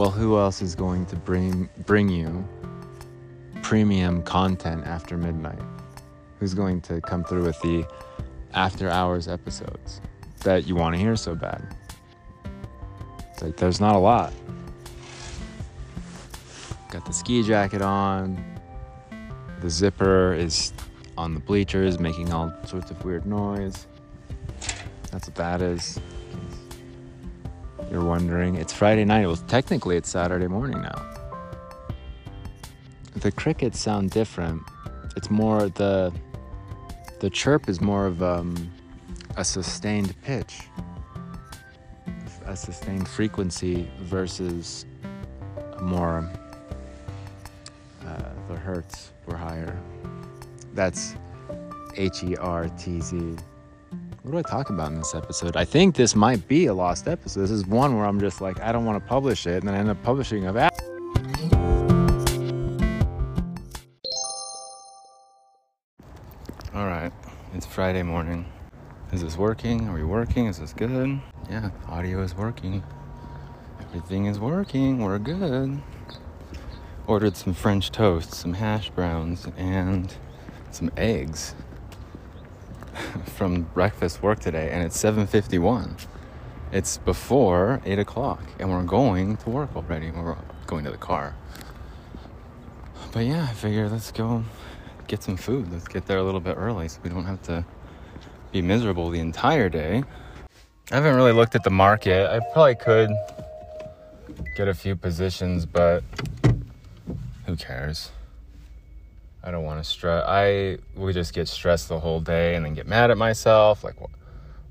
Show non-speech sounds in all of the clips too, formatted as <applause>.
Well, who else is going to bring bring you premium content after midnight? Who's going to come through with the after hours episodes that you want to hear so bad? It's like there's not a lot. Got the ski jacket on. The zipper is on the bleachers making all sorts of weird noise. That's what that is. You're wondering. It's Friday night. Well, technically, it's Saturday morning now. The crickets sound different. It's more the the chirp is more of um, a sustained pitch, a sustained frequency versus more uh, the hertz were higher. That's H E R T Z. What do I talk about in this episode? I think this might be a lost episode. This is one where I'm just like, I don't want to publish it, and then I end up publishing it. All right, it's Friday morning. Is this working? Are we working? Is this good? Yeah, audio is working. Everything is working. We're good. Ordered some French toast, some hash browns, and some eggs <laughs> from breakfast work today, and it's 7:51. It's before eight o'clock, and we're going to work already. We're going to the car. But yeah, I figured let's go get some food. Let's get there a little bit early so we don't have to be miserable the entire day. I haven't really looked at the market. I probably could get a few positions, but who cares? I don't want to stress. I would just get stressed the whole day and then get mad at myself. Like,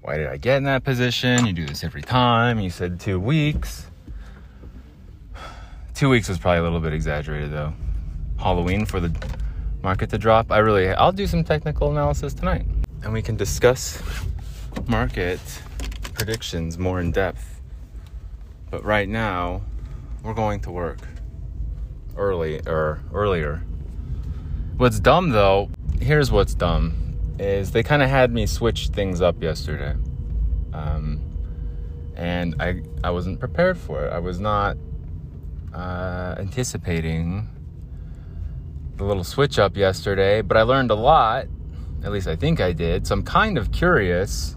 why did I get in that position? You do this every time. You said two weeks. <sighs> Two weeks was probably a little bit exaggerated though. Halloween for the market to drop. I really, I'll do some technical analysis tonight and we can discuss market predictions more in depth. But right now, we're going to work early or earlier. What's dumb though, here's what's dumb is they kind of had me switch things up yesterday. Um, and I I wasn't prepared for it. I was not uh, anticipating the little switch up yesterday, but I learned a lot. At least I think I did. So I'm kind of curious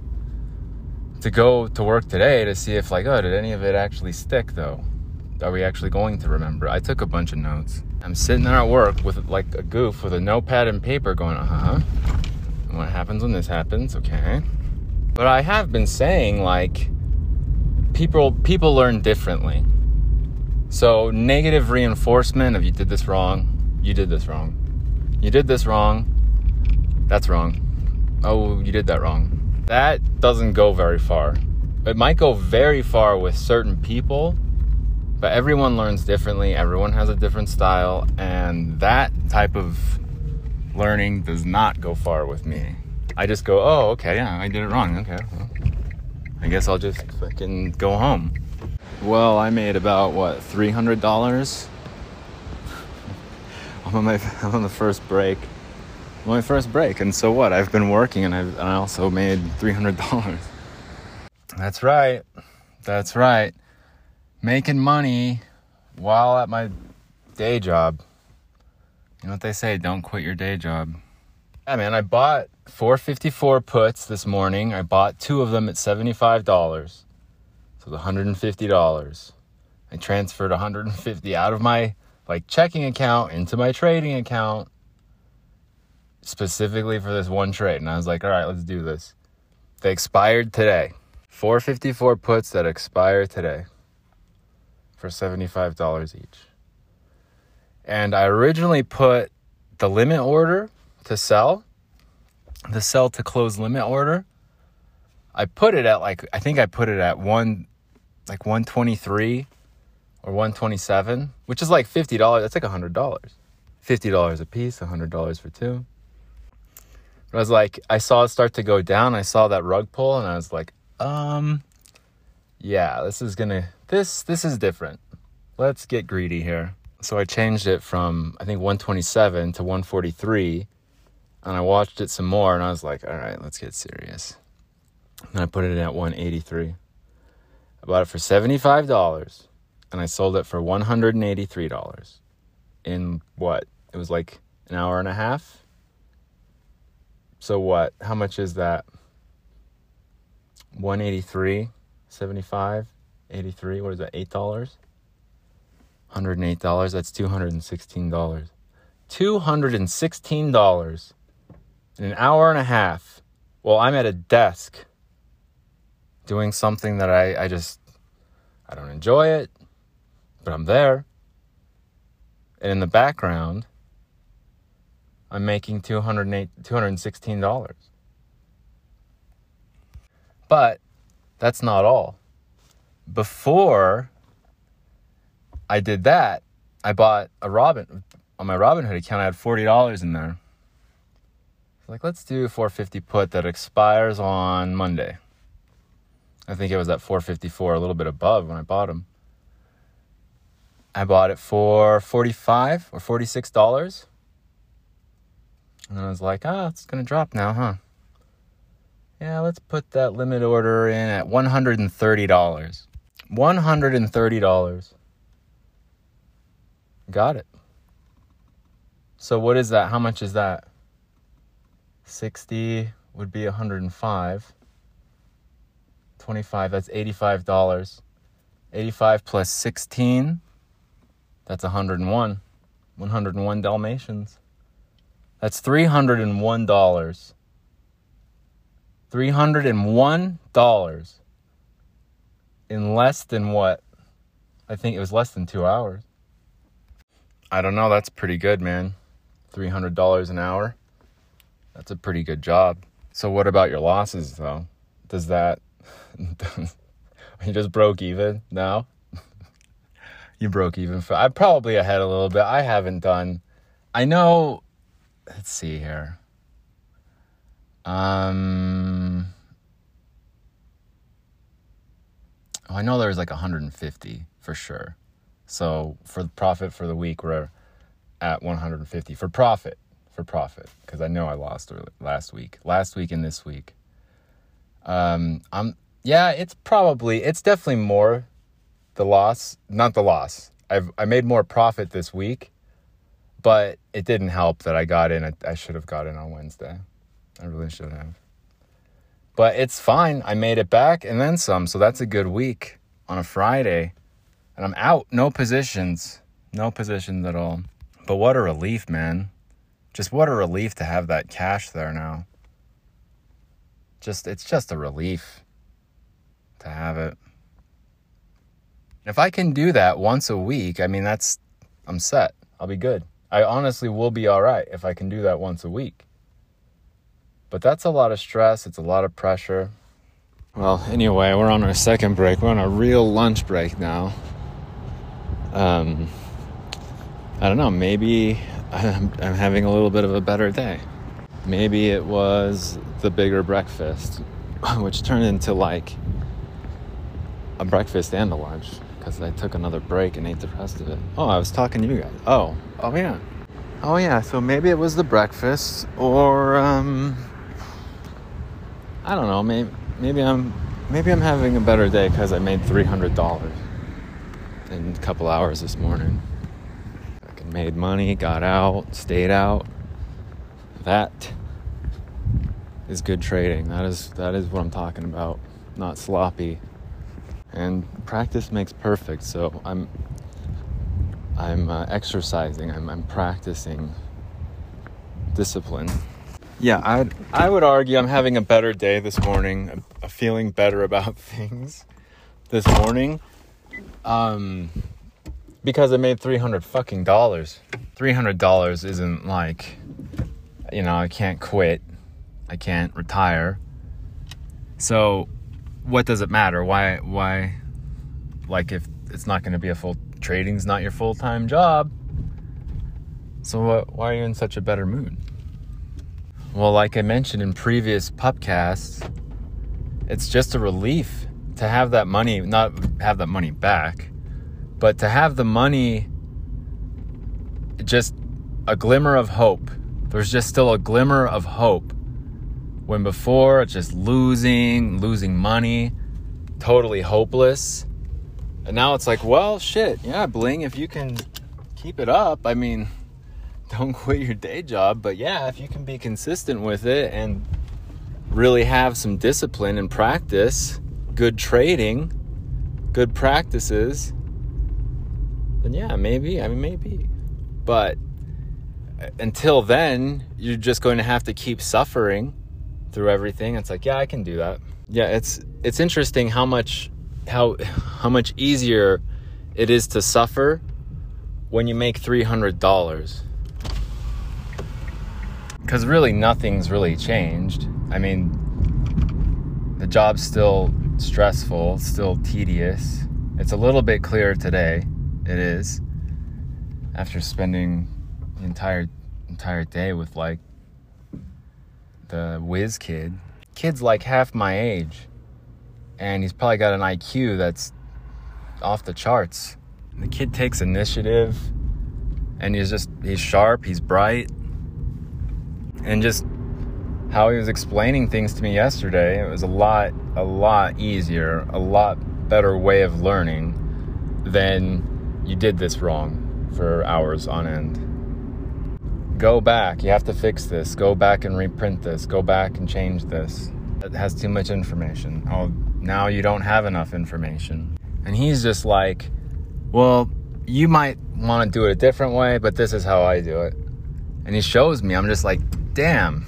to go to work today to see if like, oh, did any of it actually stick though? Are we actually going to remember? I took a bunch of notes. I'm sitting there at work with like a goof with a notepad and paper going, uh huh. What happens when this happens? Okay. But I have been saying like people people learn differently. So negative reinforcement of you did this wrong, you did this wrong. You did this wrong. That's wrong. Oh, you did that wrong. That doesn't go very far. It might go very far with certain people, but everyone learns differently. Everyone has a different style, and that type of learning does not go far with me. I just go, oh, okay, yeah, I did it wrong. Okay, well, I guess I'll just fucking go home. Well, I made about what three hundred dollars. <laughs> I'm on my <laughs> I'm on the first break, my first break, and so what? I've been working, and, I've, and I also made three hundred dollars. That's right, that's right, making money while at my day job. You know what they say? Don't quit your day job. Yeah, man, I bought 454 puts this morning. I bought two of them at $75. So the $150. I transferred 150 out of my like checking account into my trading account specifically for this one trade. And I was like, all right, let's do this. They expired today. 454 puts that expire today for $75 each. And I originally put the limit order to sell, the sell to close limit order. I put it at like I think I put it at one like 123 or 127, which is like $50. That's like $100. $50 a piece, $100 for two. But I was like, I saw it start to go down. I saw that rug pull and I was like, um, yeah, this is gonna, this, this is different. Let's get greedy here. So I changed it from, I think, 127 to 143. And I watched it some more and I was like, all right, let's get serious. And I put it in at 183. I bought it for $75. and I sold it for $183 in what? It was like an hour and a half. So what? How much is that? 183, 75, 83. What is that? $8? $108. That's $216. $216 in an hour and a half. Well, I'm at a desk doing something that I, I just I don't enjoy it, but I'm there. And in the background, I'm making 208, $216. But that's not all. Before I did that, I bought a Robin on my Robinhood account. I had $40 in there. Like, let's do 450 put that expires on Monday. I think it was at 454, a little bit above when I bought them. I bought it for 45 or 46 dollars. And then I was like, "Ah, oh, it's to drop now, huh?" Yeah, let's put that limit order in at $130. $130. Got it. So what is that? How much is that? 60 would be 105. 25, that's $85. 85 plus 16, that's 101. 101 Dalmatians. That's $301. $301 in less than what? I think it was less than two hours. I don't know. That's pretty good, man. $300 an hour. That's a pretty good job. So, what about your losses, though? Does that <laughs> you just broke even now. <laughs> you broke even for. I'm probably ahead a little bit. I haven't done. I know. Let's see here. Um. Oh, I know there's like 150 for sure. So for the profit for the week, we're at 150 for profit. For profit, because I know I lost last week, last week and this week. Um, I'm yeah, it's probably it's definitely more the loss, not the loss. I've I made more profit this week, but it didn't help that I got in. I, I should have got in on Wednesday. I really should have. But it's fine. I made it back and then some, so that's a good week on a Friday. And I'm out, no positions, no positions at all. But what a relief, man. Just what a relief to have that cash there now. Just it's just a relief to have it. If I can do that once a week, I mean, that's, I'm set. I'll be good. I honestly will be all right if I can do that once a week. But that's a lot of stress, it's a lot of pressure. Well, anyway, we're on our second break. We're on a real lunch break now. Um, I don't know, maybe <laughs> I'm, I'm having a little bit of a better day. Maybe it was the bigger breakfast, <laughs> which turned into like a breakfast and a lunch because I took another break and ate the rest of it. Oh, I was talking to you guys. Oh, oh yeah. Oh yeah, so maybe it was the breakfast or um I don't know, maybe maybe I'm maybe I'm having a better day cuz I made $300 in a couple hours this morning. I made money, got out, stayed out. That is good trading. That is that is what I'm talking about. Not sloppy and practice makes perfect so i'm i'm uh, exercising I'm, I'm practicing discipline yeah i i would argue i'm having a better day this morning a feeling better <laughs> about things this morning um because i made 300 fucking dollars 300 dollars isn't like you know i can't quit i can't retire so what does it matter? Why why like if it's not going to be a full trading's not your full-time job. So what, why are you in such a better mood? Well, like I mentioned in previous pupcasts, it's just a relief to have that money, not have that money back, but to have the money just a glimmer of hope. There's just still a glimmer of hope when before it's just losing, losing money, totally hopeless. And now it's like, well, shit, yeah, Bling, if you can keep it up, I mean, don't <laughs> quit your day job, but yeah, if you can be consistent with it and really have some discipline and practice, good trading, good practices, then yeah, maybe. I mean, maybe. But uh, until then, you're just going to have to keep suffering through everything. It's like, yeah, I can do that. Yeah, it's it's interesting how much how <laughs> how much easier it is to suffer when you make $300. Cuz really nothing's really changed. I mean, the job's still stressful, still tedious. It's a little bit clearer today. It is. After spending the entire entire day with like the whiz kid. Kid's like half my age. And he's probably got an IQ that's off the charts. The kid takes initiative and he's just he's sharp, he's bright. And just how he was explaining things to me yesterday, it was a lot a lot easier, a lot better way of learning than you did this wrong for hours on end. Go back. You have to fix this. Go back and reprint this. Go back and change this. It has too much information. Oh, now you don't have enough information. And he's just like, well, you might want to do it a different way, but this is how I do it. And he shows me. I'm just like, damn.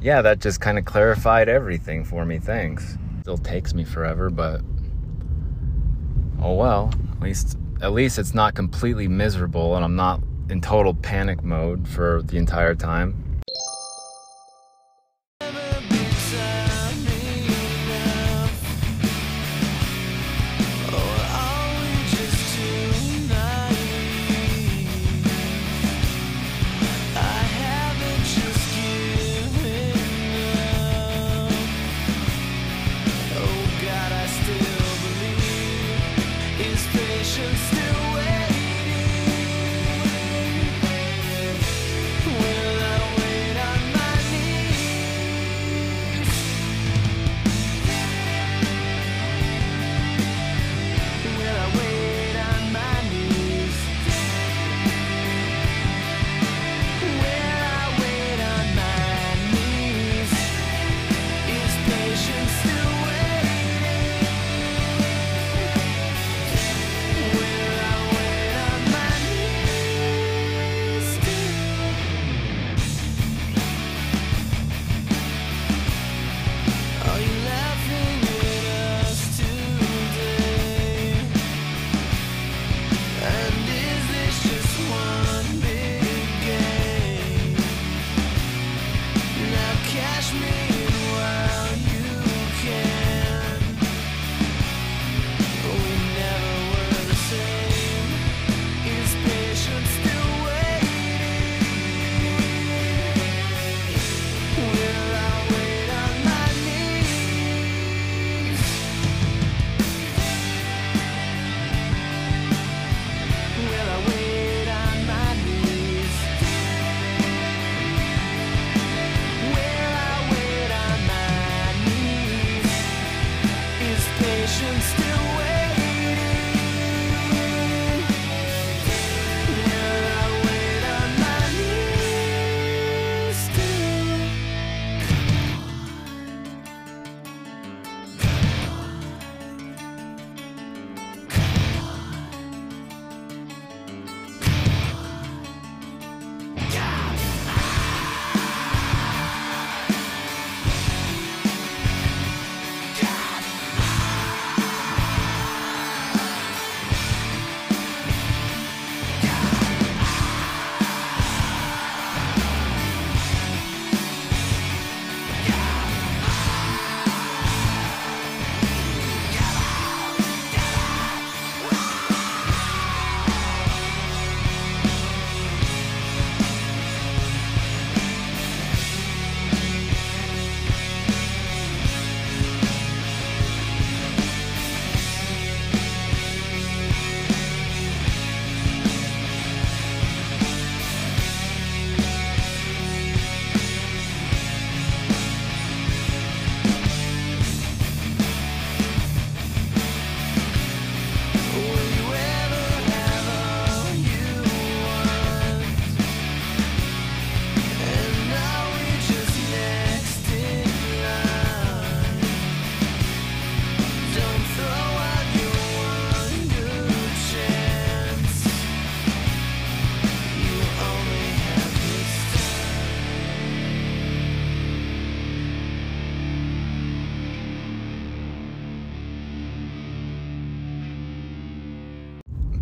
Yeah, that just kind of clarified everything for me. Thanks. Still takes me forever, but oh well. At least at least it's not completely miserable and I'm not in total panic mode for the entire time.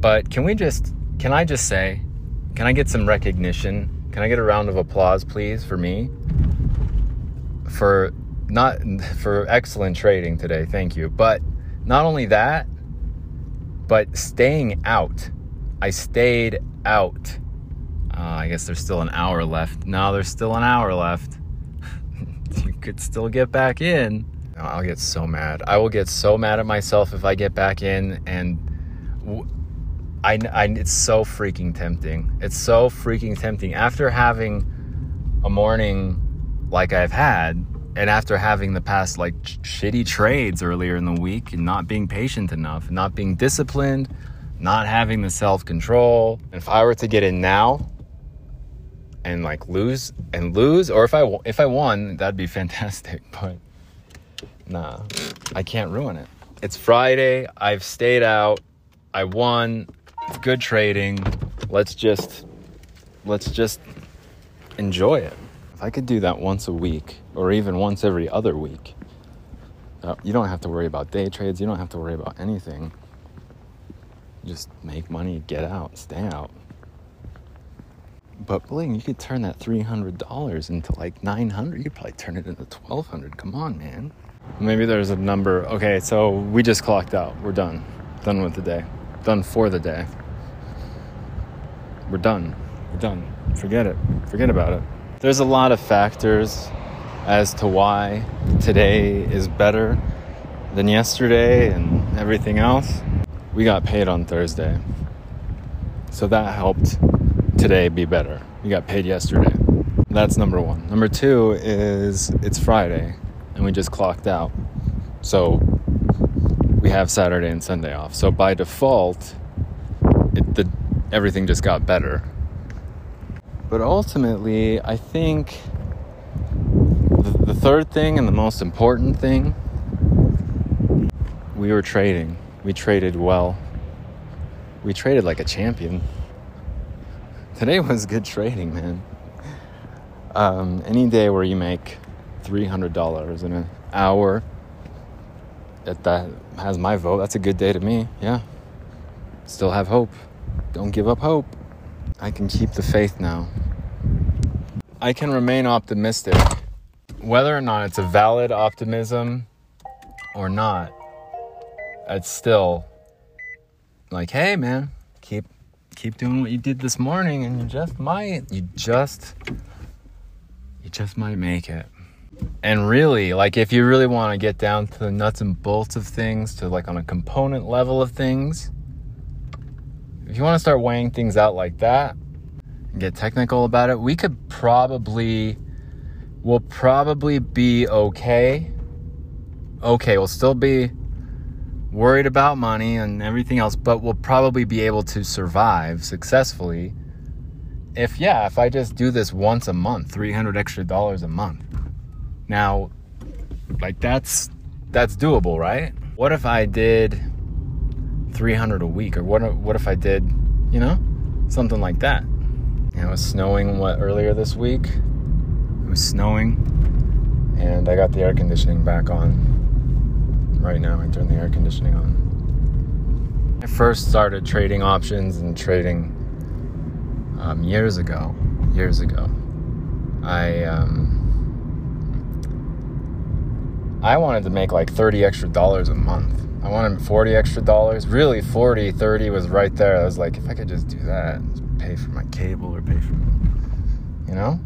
But can we just, can I just say, can I get some recognition? Can I get a round of applause, please, for me? For not, <laughs> for excellent trading today. Thank you. But not only that, but staying out. I stayed out. Uh, I guess there's still an hour left. No, there's still an hour left. <laughs> you could still get back in. I'll get so mad. I will get so mad at myself if I get back in and. I, I, it's so freaking tempting. It's so freaking tempting. After having a morning like I've had, and after having the past like sh- shitty trades earlier in the week, and not being patient enough, not being disciplined, not having the self control, if I were to get in now and like lose and lose, or if I if I won, that'd be <laughs> fantastic. But nah, I can't ruin it. It's Friday. I've stayed out. I won good trading. Let's just let's just enjoy it. If I could do that once a week or even once every other week, uh, you don't have to worry about day trades. You don't have to worry about anything. Just make money, get out, stay out. But Bling, you could turn that three hundred dollars into like nine hundred. You could probably turn it into twelve hundred. Come on, man. Maybe there's a number. Okay, so we just clocked out. We're done. Done with the day. Done for the day. We're done. We're done. Forget it. Forget about it. There's a lot of factors as to why today is better than yesterday and everything else. We got paid on Thursday. So that helped today be better. We got paid yesterday. That's number one. Number two is it's Friday and we just clocked out. So we have Saturday and Sunday off. So by default, everything just got better. But ultimately, I think the, the third thing and the most important thing we were trading. We traded well. We traded like a champion. Today was good trading, man. Um, any day where you make $300 in an hour, that, that has my vote. That's a good day to me. Yeah. Still have hope. Don't give up hope. I can keep the faith now. I can remain optimistic. Whether or not it's a valid optimism or not, it's still like, hey man, keep keep doing what you did this morning and you just might you just you just might make it. And really, like if you really want to get down to the nuts and bolts of things, to like on a component level of things, if you want to start weighing things out like that and get technical about it, we could probably we'll probably be okay. Okay, we'll still be worried about money and everything else, but we'll probably be able to survive successfully if yeah, if I just do this once a month, 300 extra dollars a month. Now, like that's that's doable, right? What if I did 300 a week or what what if I did, you know, something like that? Know, it was snowing what earlier this week. It was snowing and I got the air conditioning back on right now. I turned the air conditioning on. I first started trading options and trading um, years ago. Years ago, I um, I wanted to make like 30 extra dollars a month. I wanted 40 extra dollars. Really, 40, 30 was right there. I was like, if I could just do that, pay for my cable or pay for, you know.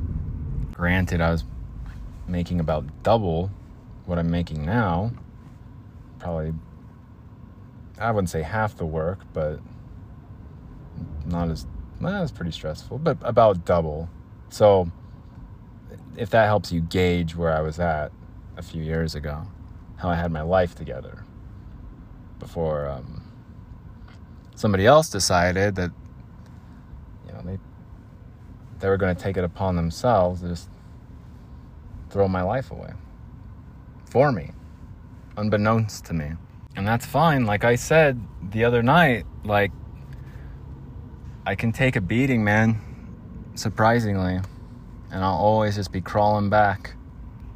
Granted, I was making about double what I'm making now probably I wouldn't say half the work, but not as well, it's pretty stressful, but about double. So if that helps you gauge where I was at a few years ago, how I had my life together before um, somebody else decided that you know they they were going to take it upon themselves to just throw my life away for me unbeknownst to me. And that's fine. Like I said the other night, like, I can take a beating, man, surprisingly. And I'll always just be crawling back.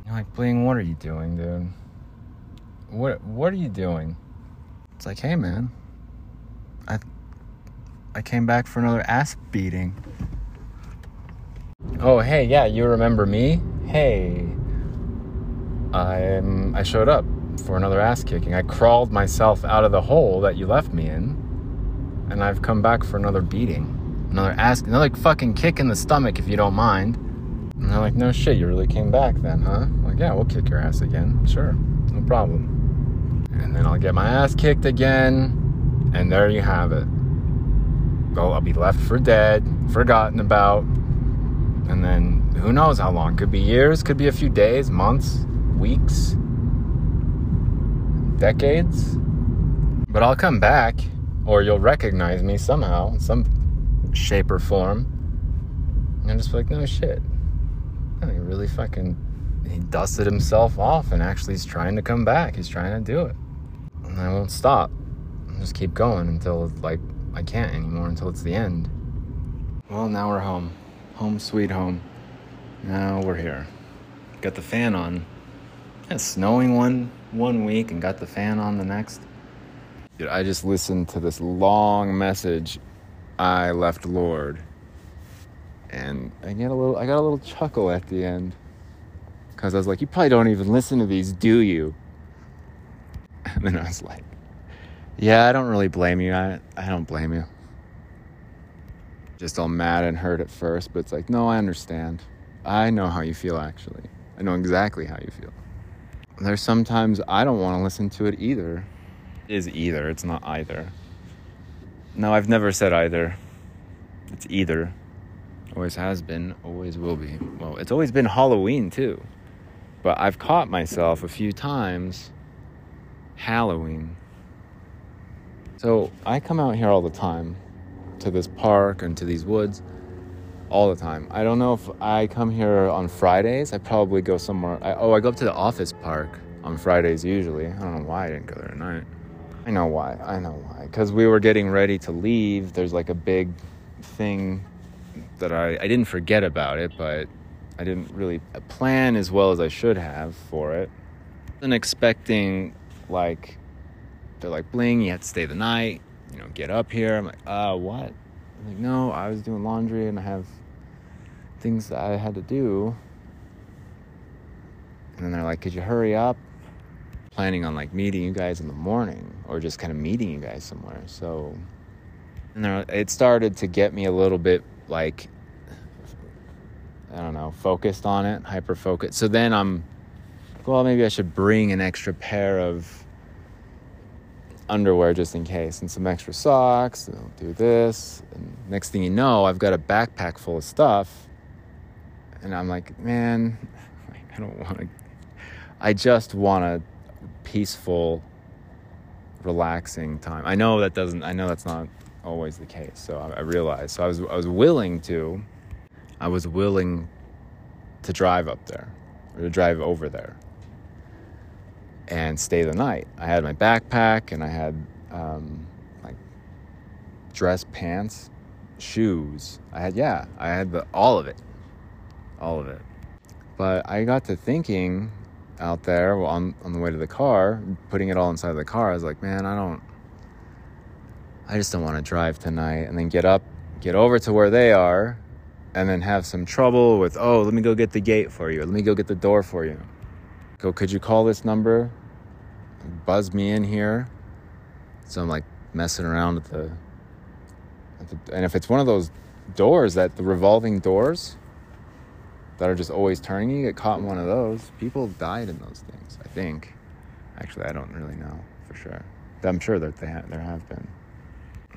You're like, Bling, what are you doing, dude? What, what are you doing? It's like, hey, man, I, I came back for another ass beating. Oh, hey, yeah, you remember me? Hey, I'm, I showed up for another ass kicking. I crawled myself out of the hole that you left me in, and I've come back for another beating. Another ass, another fucking kick in the stomach, if you don't mind. And they're like, no shit, you really came back then, huh? I'm like, yeah, we'll kick your ass again. Sure, no problem. And then I'll get my ass kicked again, and there you have it. I'll, I'll be left for dead, forgotten about, and then who knows how long? Could be years, could be a few days, months, weeks, decades. But I'll come back, or you'll recognize me somehow, in some shape or form. And I'm just like, no shit. he really fucking he dusted himself off and actually he's trying to come back. He's trying to do it. And I won't stop. I'll just keep going until like I can't anymore until it's the end. Well, now we're home. Home sweet home. Now we're here. Got the fan on. It's snowing one one week and got the fan on the next. Dude, I just listened to this long message I left Lord. And I get a little I got a little chuckle at the end. Cause I was like, you probably don't even listen to these, do you? <laughs> And then I was like, Yeah, I don't really blame you. I I don't blame you. Just all mad and hurt at first, but it's like, no, I understand. I know how you feel actually. I know exactly how you feel. There's sometimes I don't want to listen to it either. It is either, it's not either. No, I've never said either. It's either. Always has been, always will be. Well, it's always been Halloween too. But I've caught myself a few times Halloween. So I come out here all the time to this park and to these woods all the time. I don't know if I come here on Fridays. I probably go somewhere. I, oh, I go up to the office park on Fridays usually. I don't know why I didn't go there tonight. I know why. I know why. Because we were getting ready to leave. There's like a big thing that I, I didn't forget about it, but I didn't really plan as well as I should have for it. And expecting like they're like bling, you have to stay the night, you know, get up here. I'm like, uh, what? I'm like, no, I was doing laundry and I have things that I had to do. And then they're like, could you hurry up? Planning on like meeting you guys in the morning or just kind of meeting you guys somewhere. So, and there, it started to get me a little bit like, I don't know, focused on it, hyper focused. So then I'm, well, maybe I should bring an extra pair of underwear just in case and some extra socks. And I'll do this. And next thing you know, I've got a backpack full of stuff. And I'm like, man, <laughs> I don't want to. I just want a peaceful, relaxing time. I know that doesn't. I know that's not always the case. So I, I realized. So I was. I was willing to. I was willing to drive up there, or to drive over there and stay the night. I had my backpack and I had um, like dress pants, shoes. I had yeah, I had the all of it, all of it. But I got to thinking out there on on the way to the car, putting it all inside the car. I was like, man, I don't. I just don't want to drive tonight and then get up, get over to where they are, and then have some trouble with, oh, let me go get the gate for you. Let me go get the door for you. Go, could you call this number? Buzz me in here. So I'm like messing around at the, the, and if it's one of those doors that the revolving doors that are just always turning, you get caught in one of those. People died in those things, I think. Actually, I don't really know for sure. I'm sure that they ha- there have been.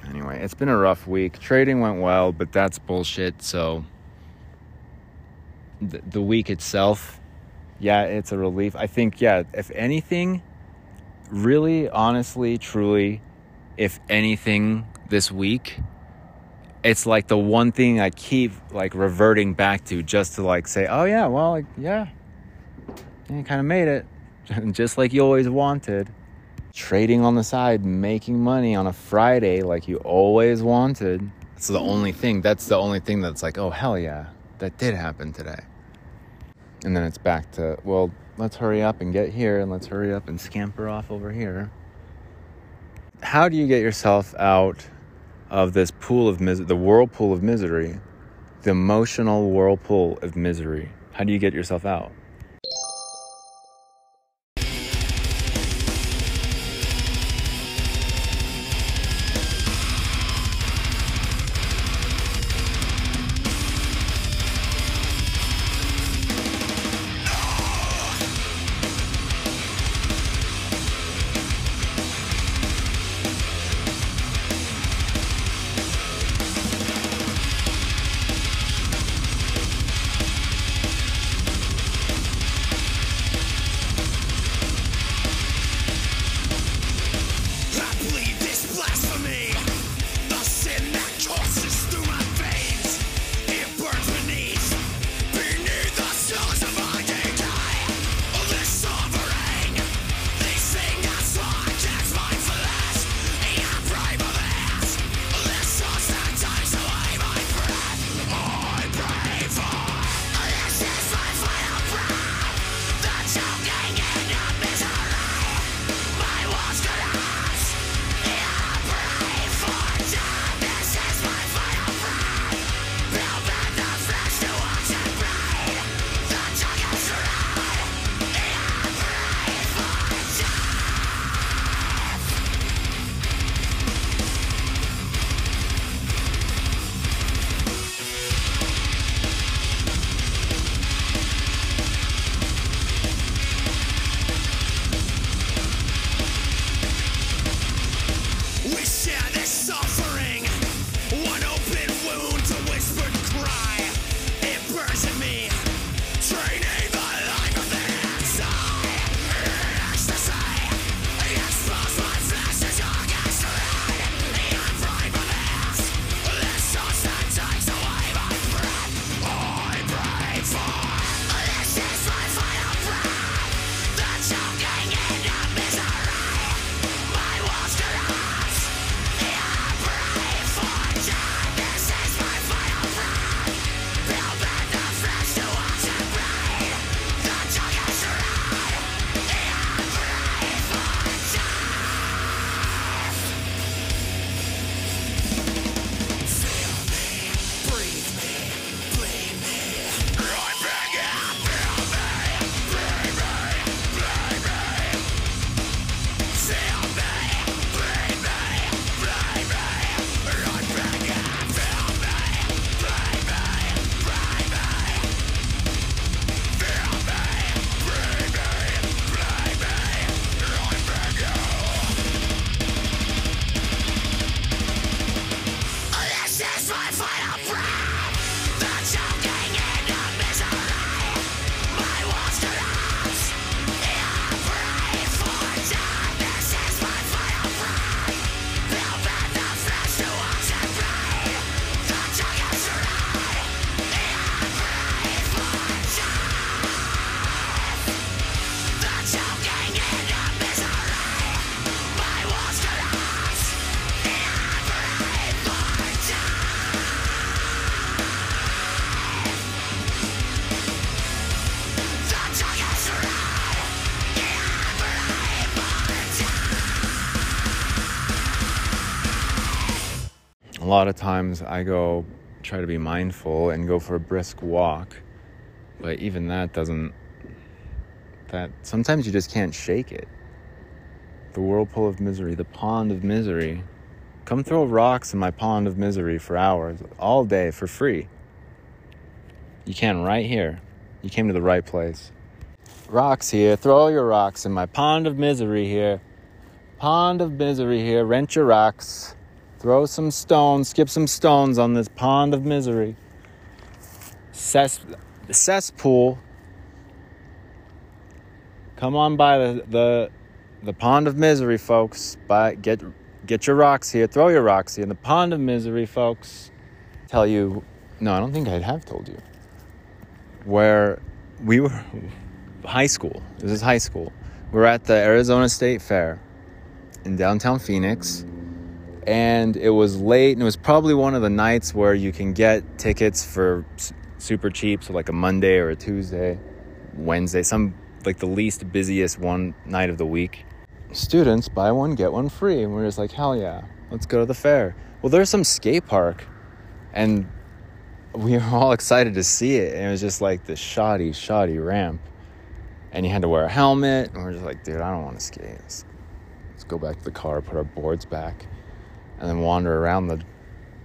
Anyway, it's been a rough week. Trading went well, but that's bullshit. So the week itself yeah, it's a relief. I think, yeah, if anything, really, honestly, truly, if anything this week, it's like the one thing I keep like reverting back to just to like say, oh, yeah, well, like, yeah, you kind of made it. <laughs> just like you always wanted. Trading on the side, making money on a Friday like you always wanted. That's the only thing. That's the only thing that's like, oh, hell yeah, that did happen today and then it's back to well let's hurry up and get here and let's hurry up and scamper off over here how do you get yourself out of this pool of misery, the whirlpool of misery, the emotional whirlpool of misery. How do you get yourself out? Of times I go try to be mindful and go for a brisk walk, but even that doesn't. That sometimes you just can't shake it. The whirlpool of misery, the pond of misery. Come throw rocks in my pond of misery for hours, all day for free. You can right here. You came to the right place. Rocks here. Throw your rocks in my pond of misery here. Pond of misery here. Rent your rocks. Throw some stones, skip some stones on this pond of misery. Cess, cesspool. Come on by the, the the pond of misery, folks. By get get your rocks here. Throw your rocks here in the pond of misery, folks. Tell you, no, I don't think I have told you. Where we were high school. This is high school. We're at the Arizona State Fair in downtown Phoenix and it was late and it was probably one of the nights where you can get tickets for super cheap so like a monday or a tuesday wednesday some like the least busiest one night of the week students buy one get one free and we're just like hell yeah Let's go to the fair. Well, there's some skate park, and we were all excited to see it. And it was just like this shoddy, shoddy ramp, and you had to wear a helmet. And we're just like, dude, I don't want to skate. Let's go back to the car, put our boards back, and then wander around the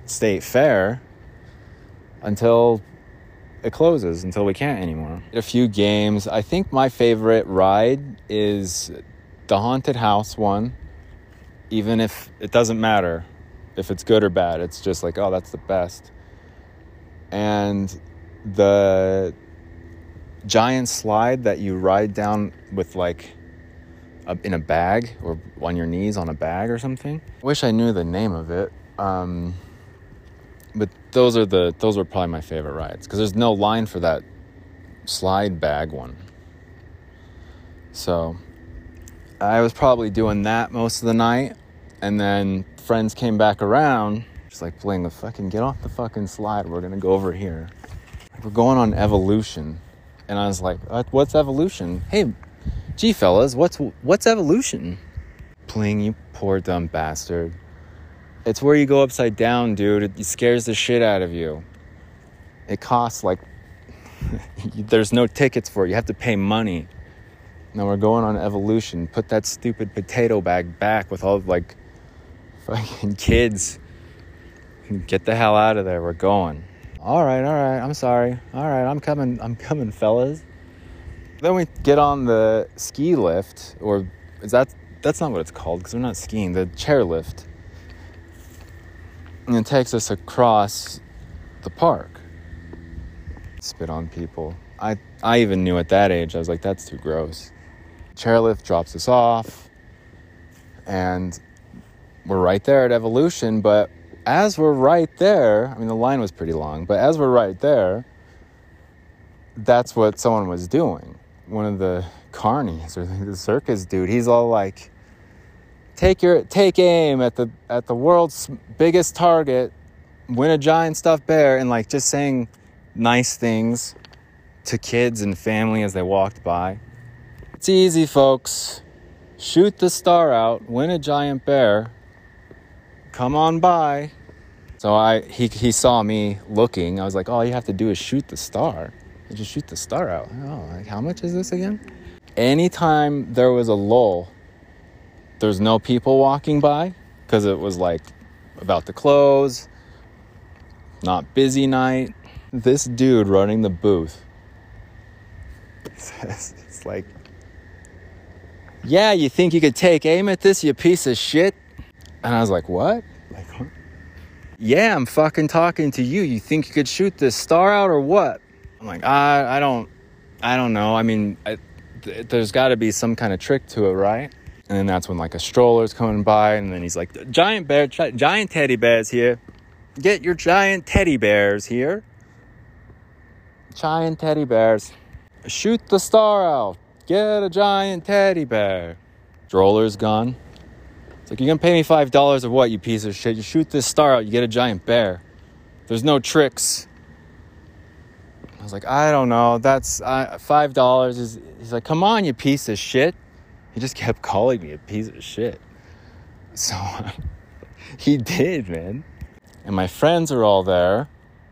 state fair until it closes until we can't anymore. A few games. I think my favorite ride is the haunted house one. Even if it doesn't matter if it's good or bad, it's just like, oh, that's the best. And the giant slide that you ride down with like in a bag or on your knees on a bag or something. Wish I knew the name of it. Um, but those are the those were probably my favorite rides because there's no line for that slide bag one. So I was probably doing that most of the night, and then friends came back around, just like playing the fucking get off the fucking slide. We're gonna go over here. We're going on evolution, and I was like, "What's evolution?" Hey, gee fellas, what's what's evolution? Playing you poor dumb bastard. It's where you go upside down, dude. It scares the shit out of you. It costs like <laughs> there's no tickets for it. You have to pay money. Now we're going on evolution. Put that stupid potato bag back with all like <laughs> fucking kids. Get the hell out of there. We're going. All right, all right. I'm sorry. All right, I'm coming. I'm coming, fellas. Then we get on the ski lift, or is that that's not what it's called because we're not skiing. The chair lift and it takes us across the park. Spit on people. I, I even knew at that age, I was like, that's too gross. Chairlift drops us off, and we're right there at Evolution. But as we're right there, I mean, the line was pretty long, but as we're right there, that's what someone was doing. One of the carnies or the circus dude, he's all like, take your take aim at the at the world's biggest target, win a giant stuffed bear, and like just saying nice things to kids and family as they walked by. It's easy, folks. Shoot the star out, win a giant bear. Come on by. So I he he saw me looking. I was like, all you have to do is shoot the star. You just shoot the star out. Oh, like how much is this again? Anytime there was a lull there's no people walking by because it was like about to close, not busy night. This dude running the booth <laughs> says, it's like, yeah, you think you could take aim at this, you piece of shit? And I was like, what? Like, what? Yeah, I'm fucking talking to you. You think you could shoot this star out or what? I'm like, I, I don't, I don't know. I mean, I, th- there's got to be some kind of trick to it, right? And then that's when like a stroller's coming by, and then he's like, "Giant bear, giant teddy bears here. Get your giant teddy bears here. Giant teddy bears. Shoot the star out. Get a giant teddy bear." Stroller's gone. It's like you're gonna pay me five dollars or what, you piece of shit? You shoot this star out, you get a giant bear. There's no tricks. I was like, I don't know. That's uh, five dollars. Is he's like, come on, you piece of shit. He just kept calling me a piece of shit. So <laughs> he did, man. And my friends are all there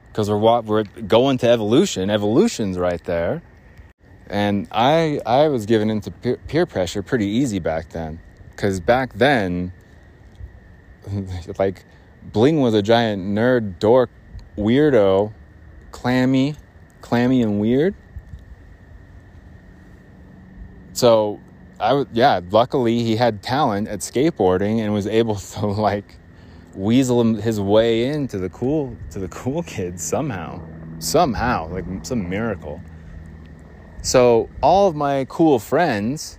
because we're we're going to evolution. Evolution's right there. And I I was given into peer, pressure pretty easy back then cuz back then <laughs> like Bling was a giant nerd dork weirdo, clammy, clammy and weird. So I was, yeah, luckily he had talent at skateboarding and was able <laughs> to like weasel his way into the cool to the cool <laughs> kids somehow. Somehow, like some miracle. So all of my cool friends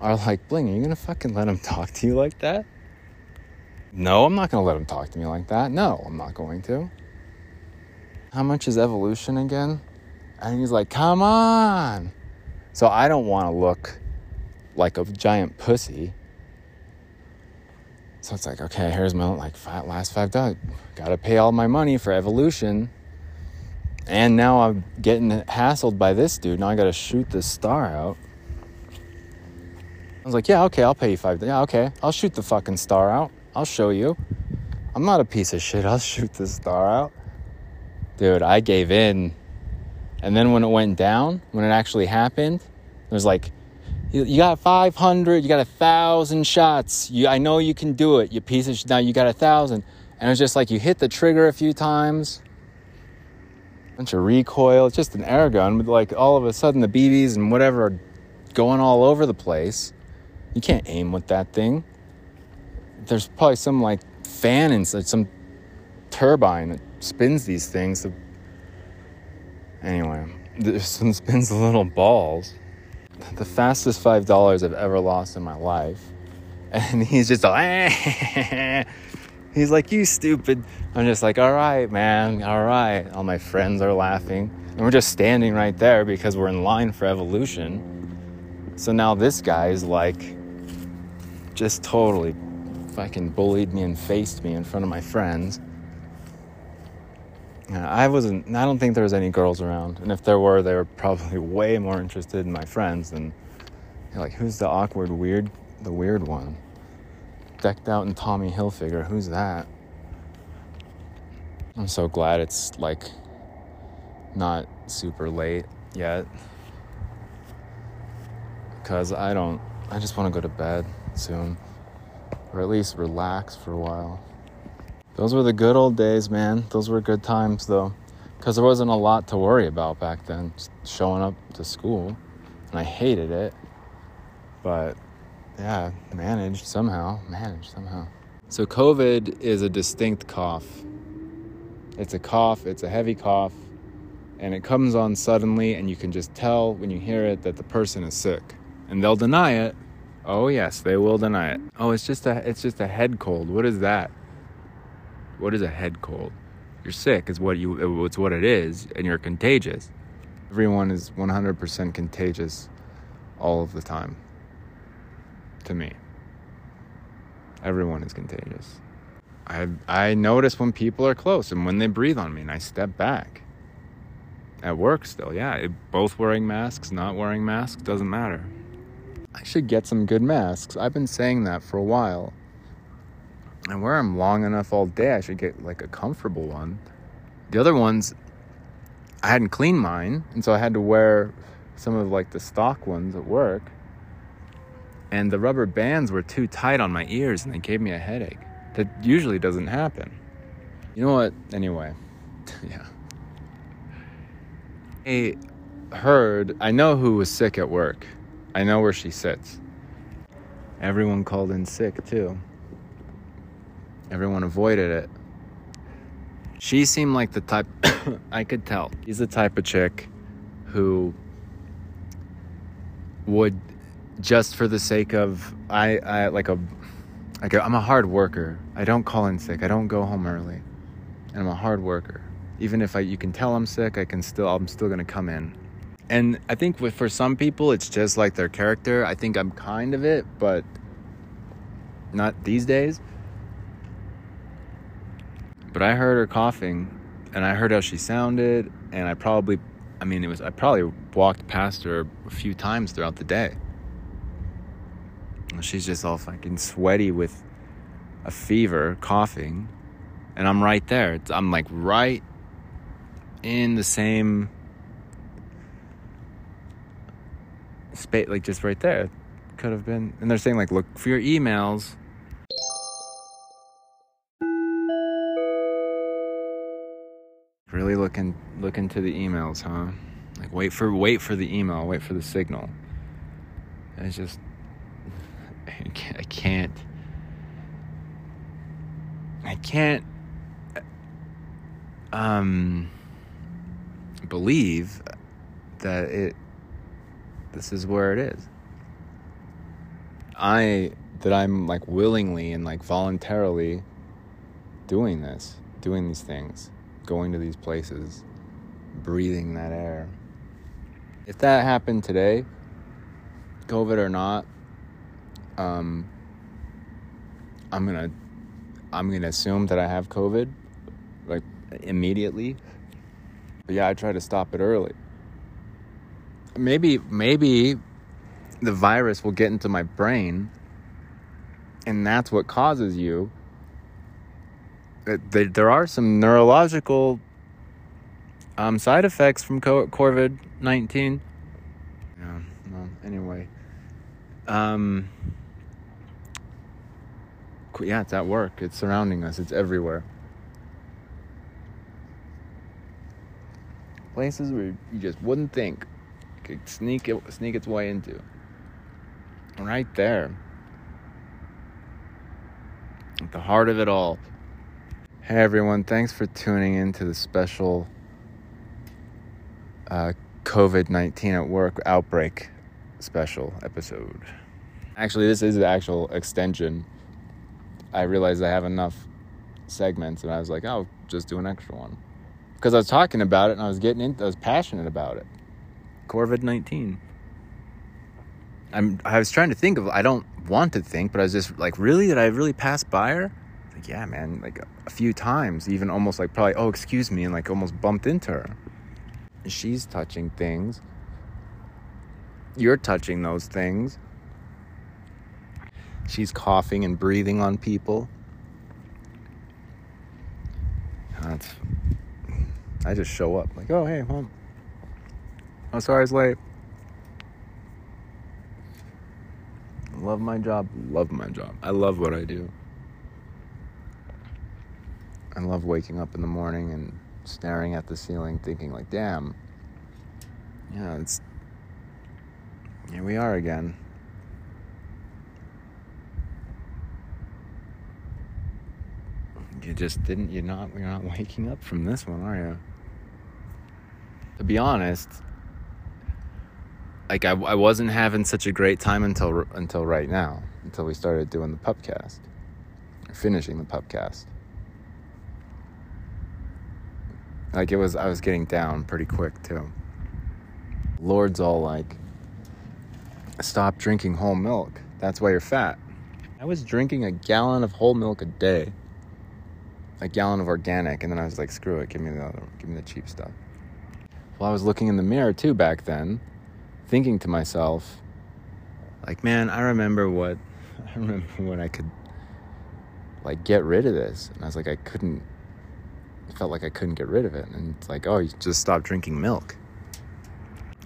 are like, Bling, are you gonna fucking let him talk to you like that? No, I'm not gonna let him talk to me like that. No, I'm not going to. How much is evolution again? And he's like, come on. So I don't wanna look like a giant pussy. So it's like, okay, here's my like five, last five dollars. Gotta pay all my money for evolution. And now I'm getting hassled by this dude. Now I gotta shoot this star out. I was like, yeah, okay, I'll pay you five. Yeah, okay, I'll shoot the fucking star out. I'll show you. I'm not a piece of shit. I'll shoot this star out. Dude, I gave in. And then when it went down, when it actually happened, it was like, you got 500, you got a thousand shots. You, I know you can do it, you piece of. Now you got a thousand. And it was just like you hit the trigger a few times, bunch of recoil. It's just an air gun, but like all of a sudden the BBs and whatever are going all over the place. You can't aim with that thing. There's probably some like fan inside, some turbine that spins these things. Anyway, this one spins little balls. The fastest five dollars I've ever lost in my life, and he's just like, <laughs> he's like, you stupid. I'm just like, all right, man, all right. All my friends are laughing, and we're just standing right there because we're in line for evolution. So now this guy is like just totally fucking bullied me and faced me in front of my friends. I wasn't, I don't think there was any girls around. And if there were, they were probably <laughs> way more interested in my friends than, like, who's the awkward, weird, the weird one? Decked out in Tommy Hilfiger, who's that? I'm so glad it's, like, not super late yet because I don't, I just want to go to bed soon, or at least relax for a while. Those were the good old days, man. Those were good times, though, because there wasn't a lot to worry about back then. Just showing up to school, and I hated it, but yeah, managed somehow. Managed somehow. So, COVID is a distinct cough. It's a cough, it's a heavy cough, and it comes on suddenly, and you can just tell when you hear it that the person is sick and they'll deny it. Oh yes, they will deny it. Oh, it's just a it's just a head cold. What is that? What is a head cold? You're sick is what you it's what it is and you're contagious. Everyone is 100% contagious all of the time. To me. Everyone is contagious. I I notice when people are close and when they breathe on me and I step back. At work still, yeah, both wearing masks, not wearing masks doesn't matter. I should get some good masks. I've been saying that for a while. And wear them long enough all day, I should get like a comfortable one. The other ones, I hadn't cleaned mine, and so I had to wear some of like the stock ones at work. And the rubber bands were too tight on my ears and they gave me a headache. That usually doesn't happen. You know what? Anyway, <laughs> yeah. I heard, I know who was sick at work. I know where she sits. Everyone called in sick too. Everyone avoided it. She seemed like the type, <coughs> I could tell. She's the type of chick who would just for the sake of I, I like a like a, I'm a hard worker. I don't call in sick. I don't go home early. And I'm a hard worker. Even if I you can tell I'm sick, I can still I'm still going to come in and I think with, for some people, it's just like their character. I think I'm kind of it, but not these days. But I heard her coughing, and I heard how she sounded, and I probably, I mean, it was I probably walked past her a few times throughout the day. She's just all fucking sweaty with a fever, coughing, and I'm right there. I'm like right in the same space, like just right there. Could have been. And they're saying, like, look for your emails. Really looking look into the emails, huh? Like wait for wait for the email, wait for the signal. It's just <laughs> I can't I can't um believe that it this is where it is. I that I'm like willingly and like voluntarily doing this, doing these things, going to these places, breathing that air. If that happened today, COVID or not, um, I'm gonna I'm gonna assume that I have COVID, like immediately. But yeah, I try to stop it early maybe maybe the virus will get into my brain and that's what causes you there are some neurological um, side effects from COVID 19. Yeah, well, anyway. Um, yeah, it's at work, it's surrounding us, it's everywhere. Places where you just wouldn't think could sneak it, sneak its way into. Right there. At the heart of it all. Hey everyone, thanks for tuning in to the special uh, COVID 19 at work outbreak special episode. Actually, this is the actual extension. I realized I have enough segments and I was like, oh, just do an extra one. Because I was talking about it and I was getting into I was passionate about it. COVID 19. I'm I was trying to think of I don't want to think, but I was just like, really? Did I really pass by her? Like, yeah, man, like a, few times, even almost like probably, oh, excuse me, and like almost bumped into her. She's touching things. You're touching those things. She's coughing and breathing on people. That's. I just show up like, oh hey, mom. Oh, sorry, I was late. Love my job. Love my job. I love what I do. I love waking up in the morning and staring at the ceiling, thinking like, "Damn, yeah, it's here we are again." You just didn't. You're not. You're not waking up from this one, are you? To be honest, like I, I wasn't having such a great time until until right now, until we started doing the pupcast, finishing the pupcast. Like it was, I was getting down pretty quick too. Lord's all like, "Stop drinking whole milk. That's why you're fat." I was drinking a gallon of whole milk a day, a gallon of organic, and then I was like, "Screw it, give me the other, give me the cheap stuff." Well, I was looking in the mirror too back then thinking to myself, like, man, I remember what <laughs> I remember when I could like get rid of this. And I was like, I couldn't felt like I couldn't get rid of it. And it's like, oh, you just stop drinking milk.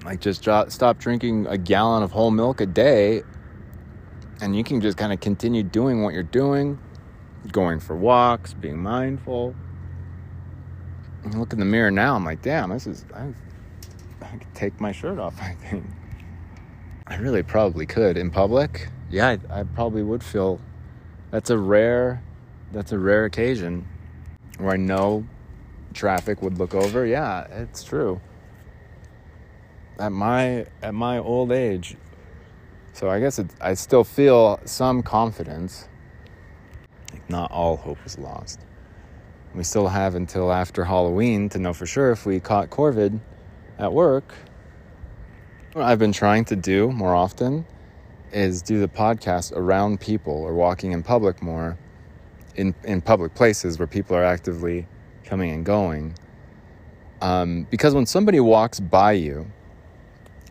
Like just stop drinking a gallon of whole milk a day and you can just kind of continue doing what you're doing, going for walks, being mindful. Look in the mirror now, I'm like, damn, this is I I could take my shirt off, I think. I really probably could in public. Yeah, I, I probably would feel that's a rare that's a rare occasion where I know traffic would look over. Yeah, it's true. At my at my old age, so I guess it, I still feel some confidence. Like not all hope is lost. We still have until after Halloween to know for sure if we caught COVID at work, what I've been trying to do more often is do the podcast around people or walking in public more in, in public places where people are actively coming and going. Um, because when somebody walks by you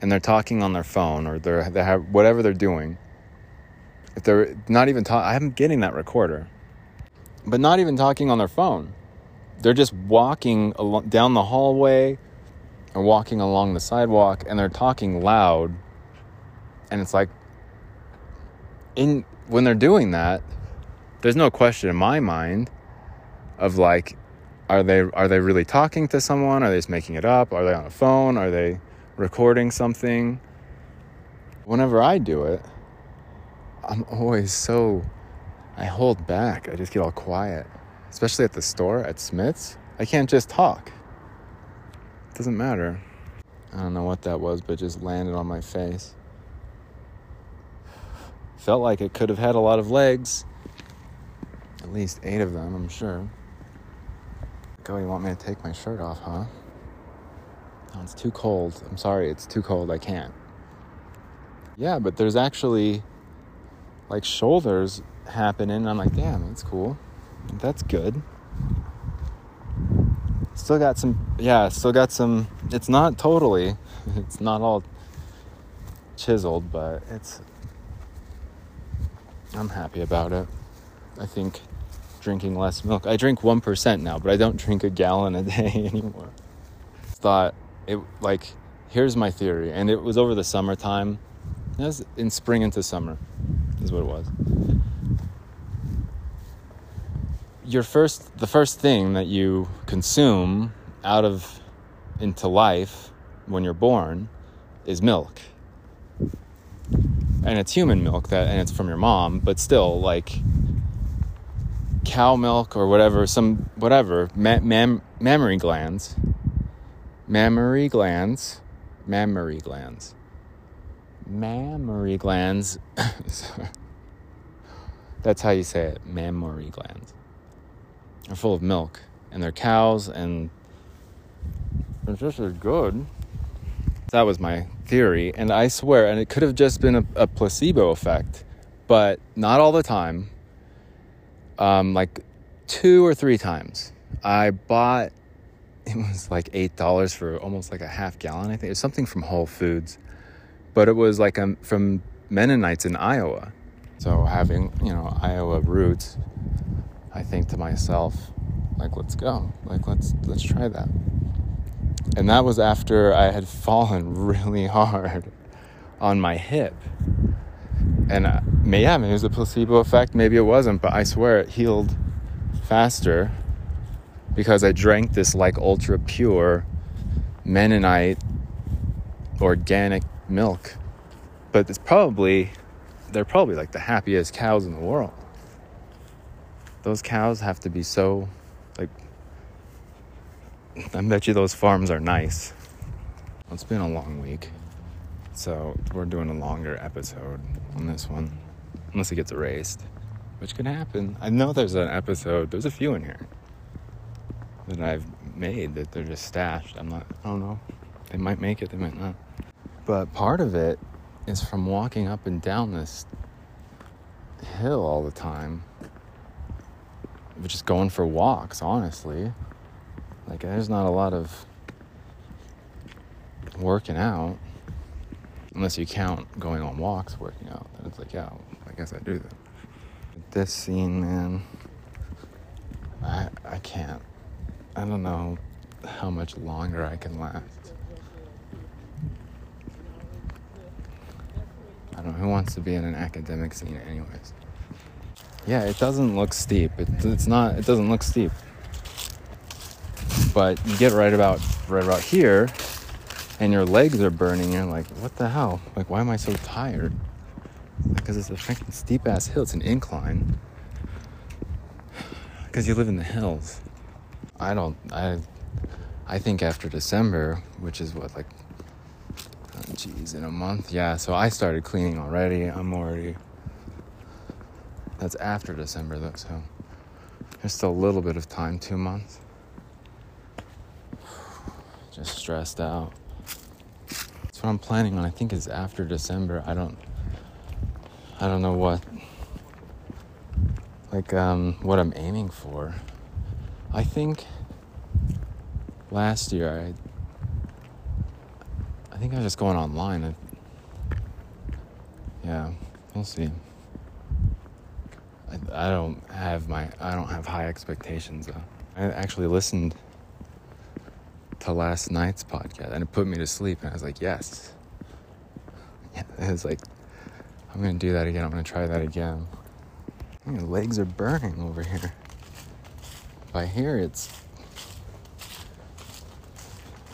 and they're talking on their phone or they're, they have whatever they're doing, if they're not even talking, I'm getting that recorder, but not even talking on their phone. They're just walking along, down the hallway or walking along the sidewalk and they're talking loud and it's like in when they're doing that there's no question in my mind of like are they are they really talking to someone? Are they just making it up? Are they on a phone? Are they recording something? Whenever i do it i'm always so i hold back. I just get all quiet especially at the store at smith's. I can't just talk. It doesn't matter. I don't know what that was, but just landed on my face. <sighs> Felt like it could have had a lot of legs. At least eight of them, I'm sure. Go, you want me to take my shirt off, huh? Oh, it's too cold. I'm sorry, it's too cold. I can't. Yeah, but there's actually like shoulders happening. I'm like, damn, that's cool. That's good still got some yeah still got some it's not totally <laughs> it's not all chiseled but it's i'm happy about it i think drinking less milk. I drink 1% now, but I don't drink a gallon a day <laughs> anymore. Thought it like here's my theory and it was over the summertime. It was in spring into summer is what it was. Your first the first thing that you consume out of into life when you're born is milk. And it's human milk that and it's from your mom, but still like cow milk or whatever, some whatever, ma- mam- mammary glands, mammary glands, mammary glands, mammary glands. <laughs> That's how you say it, mammary glands. Are full of milk, and they're cows, and it's just as good. That was my theory, and I swear, and it could have just been a, a placebo effect, but not all the time um, like two or three times. I bought it was like eight dollars for almost like a half gallon. I think it was something from Whole Foods, but it was like um, from Mennonites in Iowa. So having you know Iowa roots, I think to myself, like let's go, like let's let's try that. And that was after I had <laughs> fallen really hard on my hip and uh, yeah, maybe it was a placebo effect, maybe it wasn't, but I swear it healed faster because I drank this like ultra pure Mennonite organic milk. But it's probably, they're probably like the happiest cows in the world. Those cows have to be so, like, I bet you those farms are nice. It's been a long week. So we're doing a longer episode on this one, unless it gets erased, which could happen. I know there's an episode, there's a few in here that I've made that they're just stashed. I'm not, I don't know. They might make it, they might not. But part of it is from walking up and down this hill all the time, just going for walks, honestly. Like, there's not a lot of working out unless you count going on walks working out then it's like yeah i guess i do that. This scene man i i can't i don't know how much longer i can last. I don't know who wants to be in an academic scene anyways? Yeah it doesn't look steep. It, it's not it doesn't look steep. But you get right about right about here and your legs are burning, you're like, what the hell? Like, why am I so tired? Because it's a freaking steep ass hill. It's an incline. Because you live in the hills. I don't. I. I think after December, which is what like. Jeez, oh, in a month. Yeah. So I started cleaning already. I'm already. That's after December though. So there's still a little bit of time. Two months. <sighs> Just stressed out. That's what I'm planning on. I think is after December. I don't I don't know what like um what I'm aiming for. I think last year I I think I was just going online. I, yeah, we'll see. I, I don't have my I don't have high expectations though. I actually listened to last night's podcast and it put me to sleep and I was like, yes. Yeah, it was like, I'm gonna do that again. I'm gonna try that again. My legs are burning over here. By here, it's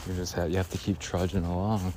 you just have you have to keep trudging along.